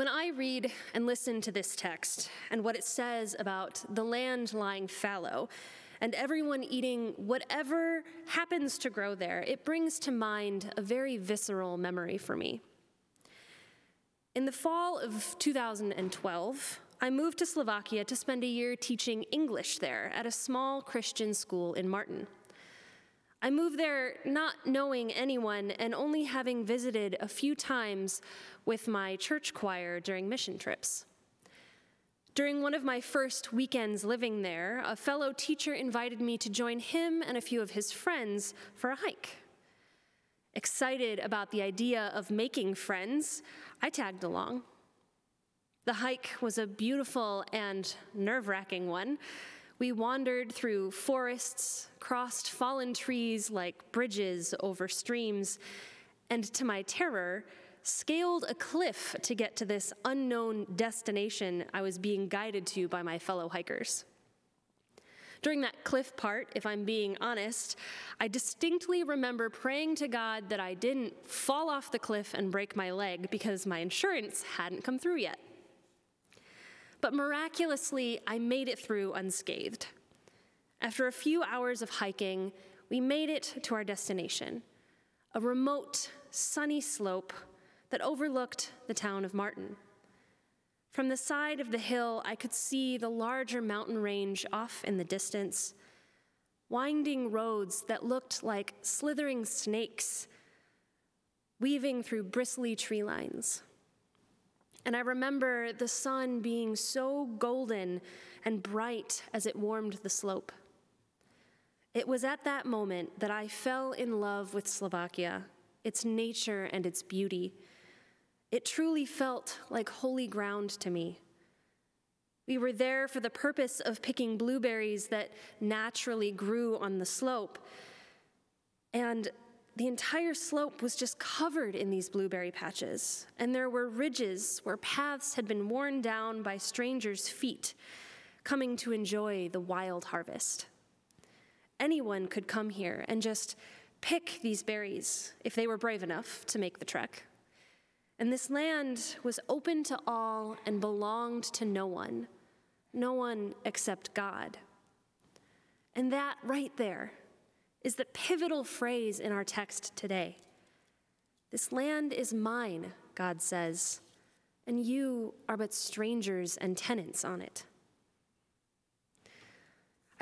When I read and listen to this text and what it says about the land lying fallow and everyone eating whatever happens to grow there, it brings to mind a very visceral memory for me. In the fall of 2012, I moved to Slovakia to spend a year teaching English there at a small Christian school in Martin. I moved there not knowing anyone and only having visited a few times with my church choir during mission trips. During one of my first weekends living there, a fellow teacher invited me to join him and a few of his friends for a hike. Excited about the idea of making friends, I tagged along. The hike was a beautiful and nerve wracking one. We wandered through forests, crossed fallen trees like bridges over streams, and to my terror, scaled a cliff to get to this unknown destination I was being guided to by my fellow hikers. During that cliff part, if I'm being honest, I distinctly remember praying to God that I didn't fall off the cliff and break my leg because my insurance hadn't come through yet. But miraculously, I made it through unscathed. After a few hours of hiking, we made it to our destination a remote, sunny slope that overlooked the town of Martin. From the side of the hill, I could see the larger mountain range off in the distance, winding roads that looked like slithering snakes weaving through bristly tree lines. And I remember the sun being so golden and bright as it warmed the slope. It was at that moment that I fell in love with Slovakia, its nature and its beauty. It truly felt like holy ground to me. We were there for the purpose of picking blueberries that naturally grew on the slope. And the entire slope was just covered in these blueberry patches, and there were ridges where paths had been worn down by strangers' feet coming to enjoy the wild harvest. Anyone could come here and just pick these berries if they were brave enough to make the trek. And this land was open to all and belonged to no one, no one except God. And that right there is the pivotal phrase in our text today. This land is mine, God says, and you are but strangers and tenants on it.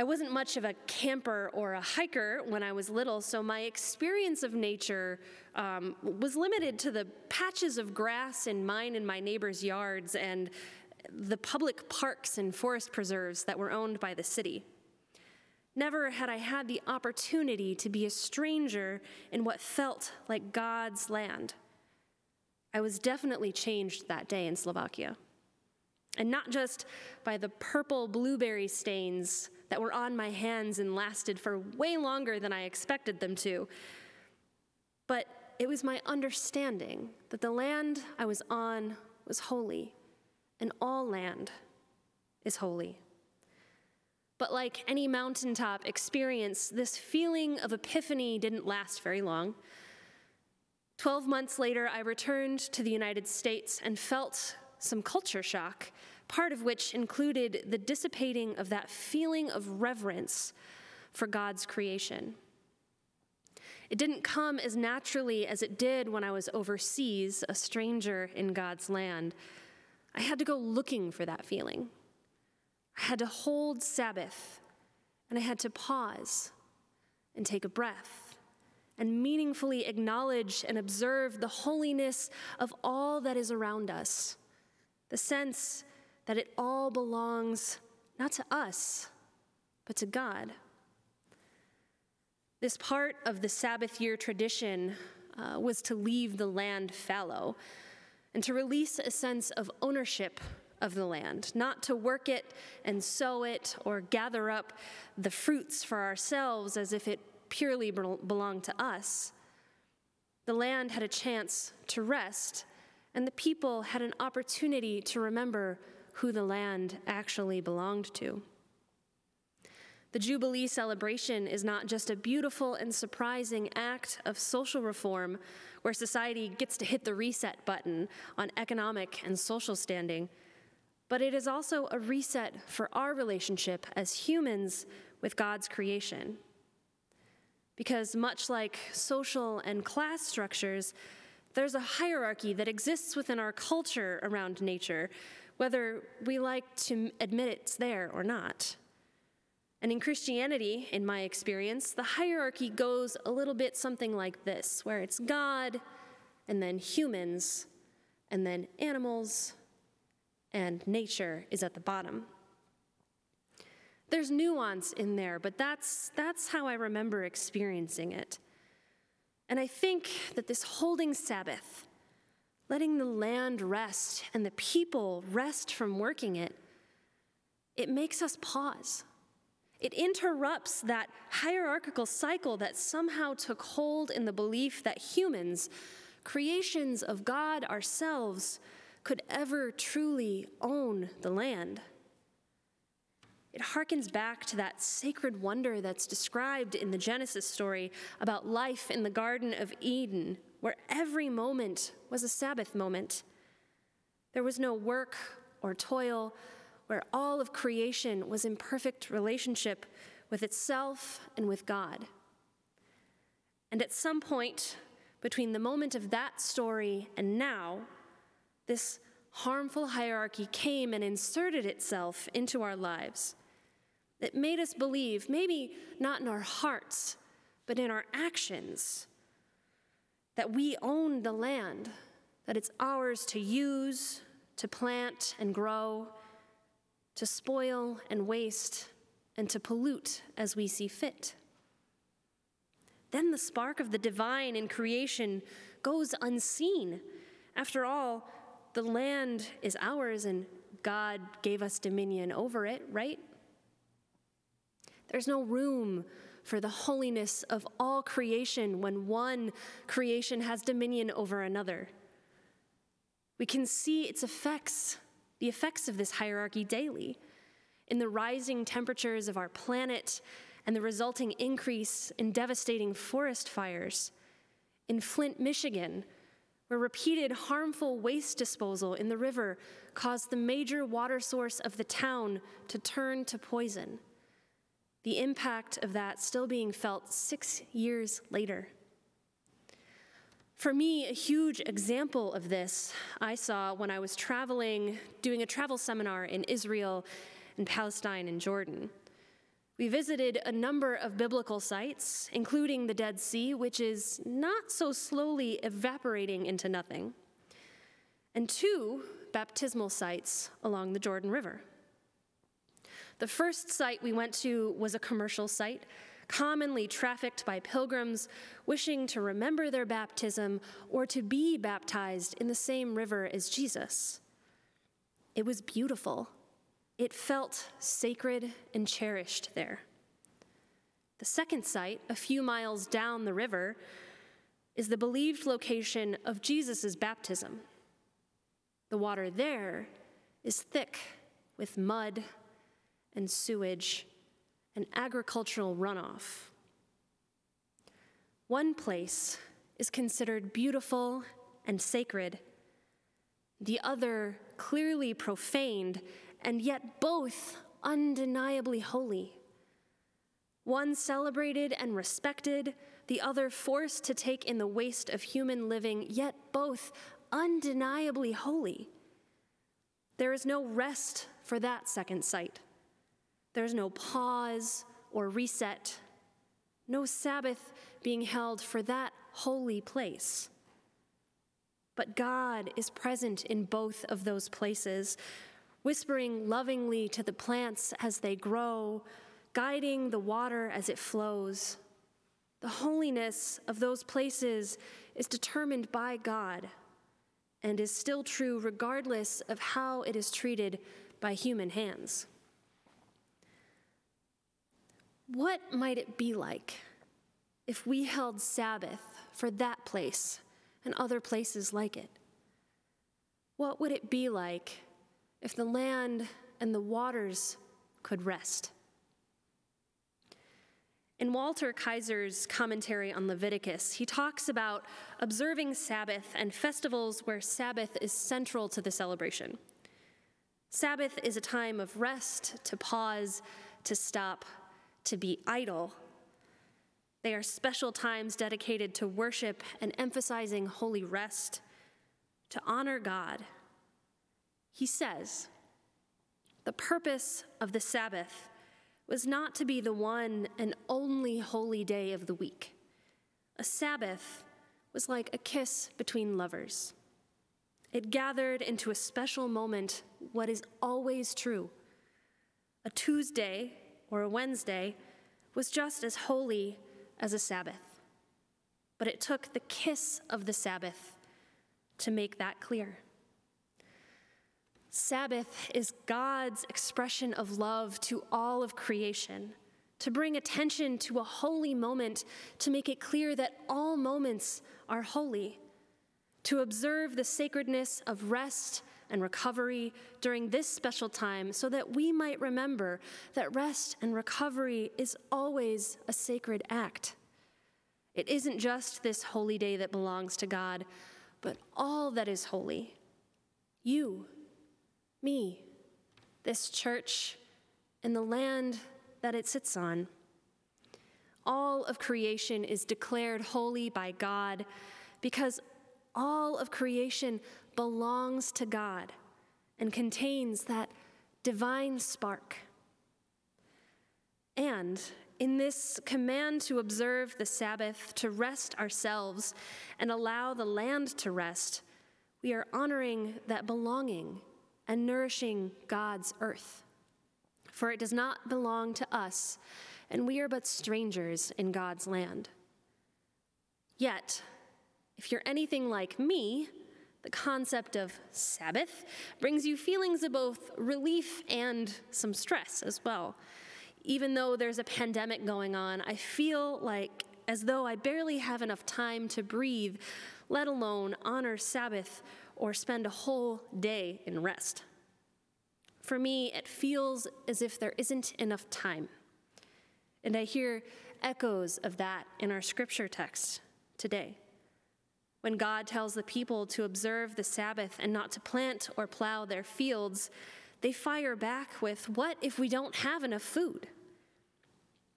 I wasn't much of a camper or a hiker when I was little, so my experience of nature um, was limited to the patches of grass in mine and my neighbors' yards and the public parks and forest preserves that were owned by the city. Never had I had the opportunity to be a stranger in what felt like God's land. I was definitely changed that day in Slovakia. And not just by the purple blueberry stains that were on my hands and lasted for way longer than I expected them to, but it was my understanding that the land I was on was holy, and all land is holy. But like any mountaintop experience, this feeling of epiphany didn't last very long. Twelve months later, I returned to the United States and felt some culture shock, part of which included the dissipating of that feeling of reverence for God's creation. It didn't come as naturally as it did when I was overseas, a stranger in God's land. I had to go looking for that feeling. I had to hold Sabbath and I had to pause and take a breath and meaningfully acknowledge and observe the holiness of all that is around us, the sense that it all belongs not to us, but to God. This part of the Sabbath year tradition uh, was to leave the land fallow and to release a sense of ownership of the land, not to work it and sow it or gather up the fruits for ourselves as if it purely belonged to us. The land had a chance to rest, and the people had an opportunity to remember who the land actually belonged to. The Jubilee celebration is not just a beautiful and surprising act of social reform where society gets to hit the reset button on economic and social standing, but it is also a reset for our relationship as humans with God's creation. Because much like social and class structures, there's a hierarchy that exists within our culture around nature, whether we like to admit it's there or not. And in Christianity, in my experience, the hierarchy goes a little bit something like this, where it's God, and then humans, and then animals, and nature is at the bottom. There's nuance in there, but that's, that's how I remember experiencing it. And I think that this holding Sabbath, letting the land rest and the people rest from working it, it makes us pause. It interrupts that hierarchical cycle that somehow took hold in the belief that humans, creations of God ourselves, could ever truly own the land. It harkens back to that sacred wonder that's described in the Genesis story about life in the Garden of Eden, where every moment was a Sabbath moment. There was no work or toil, where all of creation was in perfect relationship with itself and with God. And at some point between the moment of that story and now, this harmful hierarchy came and inserted itself into our lives. It made us believe, maybe not in our hearts, but in our actions, that we own the land, that it's ours to use, to plant and grow, to spoil and waste, and to pollute as we see fit. Then the spark of the divine in creation goes unseen. After all, the land is ours and God gave us dominion over it, right? There's no room for the holiness of all creation when one creation has dominion over another. We can see its effects, the effects of this hierarchy daily, in the rising temperatures of our planet and the resulting increase in devastating forest fires. In Flint, Michigan, where repeated harmful waste disposal in the river caused the major water source of the town to turn to poison the impact of that still being felt six years later. For me, a huge example of this I saw when I was traveling, doing a travel seminar in Israel and Palestine and Jordan. We visited a number of biblical sites, including the Dead Sea, which is not so slowly evaporating into nothing, and two baptismal sites along the Jordan River. The first site we went to was a commercial site, commonly trafficked by pilgrims wishing to remember their baptism or to be baptized in the same river as Jesus. It was beautiful. It felt sacred and cherished there. The second site, a few miles down the river, is the believed location of Jesus' baptism. The water there is thick with mud and sewage and agricultural runoff. One place is considered beautiful and sacred, the other clearly profaned, and yet both undeniably holy. One celebrated and respected, the other forced to take in the waste of human living, yet both undeniably holy. There is no rest for that second site. There's no pause or reset, no Sabbath being held for that holy place. But God is present in both of those places, whispering lovingly to the plants as they grow, guiding the water as it flows. The holiness of those places is determined by God and is still true regardless of how it is treated by human hands. What might it be like if we held Sabbath for that place and other places like it? What would it be like if the land and the waters could rest? In Walter Kaiser's commentary on Leviticus, he talks about observing Sabbath and festivals where Sabbath is central to the celebration. Sabbath is a time of rest, to pause, to stop, to be idle. They are special times dedicated to worship and emphasizing holy rest, to honor God. He says, The purpose of the Sabbath was not to be the one and only holy day of the week. A Sabbath was like a kiss between lovers. It gathered into a special moment what is always true. A Tuesday or a Wednesday was just as holy as a Sabbath. But it took the kiss of the Sabbath to make that clear. Sabbath is God's expression of love to all of creation, to bring attention to a holy moment, to make it clear that all moments are holy, to observe the sacredness of rest and recovery during this special time so that we might remember that rest and recovery is always a sacred act. It isn't just this holy day that belongs to God, but all that is holy. You, me, this church, and the land that it sits on. All of creation is declared holy by God because all of creation belongs to God and contains that divine spark. And in this command to observe the Sabbath, to rest ourselves, and allow the land to rest, we are honoring that belonging and nourishing God's earth. For it does not belong to us, and we are but strangers in God's land. Yet, if you're anything like me, the concept of Sabbath brings you feelings of both relief and some stress as well. Even though there's a pandemic going on, I feel like as though I barely have enough time to breathe, let alone honor Sabbath or spend a whole day in rest. For me, it feels as if there isn't enough time. And I hear echoes of that in our scripture text today. When God tells the people to observe the Sabbath and not to plant or plow their fields, they fire back with, What if we don't have enough food?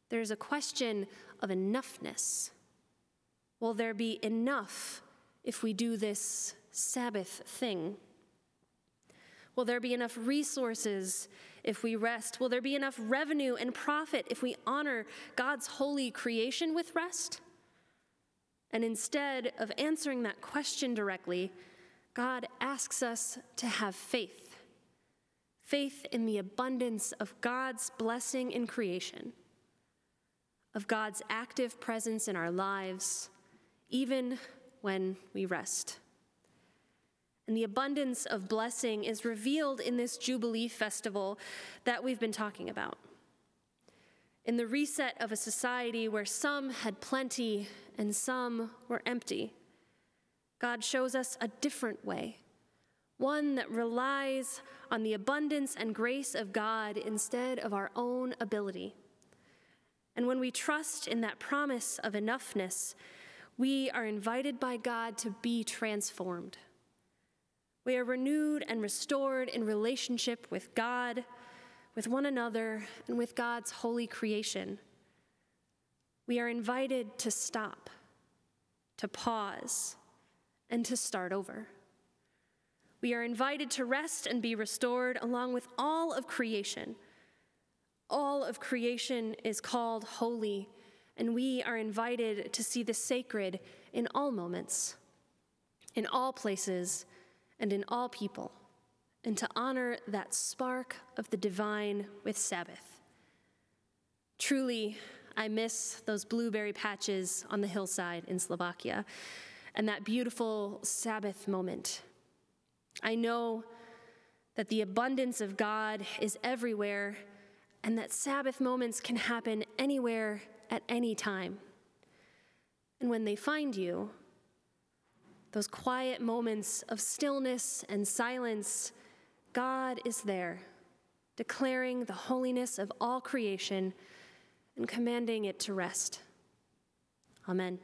There's a question of enoughness. Will there be enough if we do this Sabbath thing? Will there be enough resources if we rest? Will there be enough revenue and profit if we honor God's holy creation with rest? And instead of answering that question directly, God asks us to have faith faith in the abundance of God's blessing in creation, of God's active presence in our lives, even when we rest. And the abundance of blessing is revealed in this Jubilee festival that we've been talking about. In the reset of a society where some had plenty and some were empty, God shows us a different way, one that relies on the abundance and grace of God instead of our own ability. And when we trust in that promise of enoughness, we are invited by God to be transformed. We are renewed and restored in relationship with God, with one another, and with God's holy creation. We are invited to stop, to pause, and to start over. We are invited to rest and be restored along with all of creation. All of creation is called holy, and we are invited to see the sacred in all moments, in all places and in all people, and to honor that spark of the divine with Sabbath. Truly, I miss those blueberry patches on the hillside in Slovakia and that beautiful Sabbath moment. I know that the abundance of God is everywhere and that Sabbath moments can happen anywhere at any time. And when they find you, those quiet moments of stillness and silence, God is there, declaring the holiness of all creation and commanding it to rest. Amen.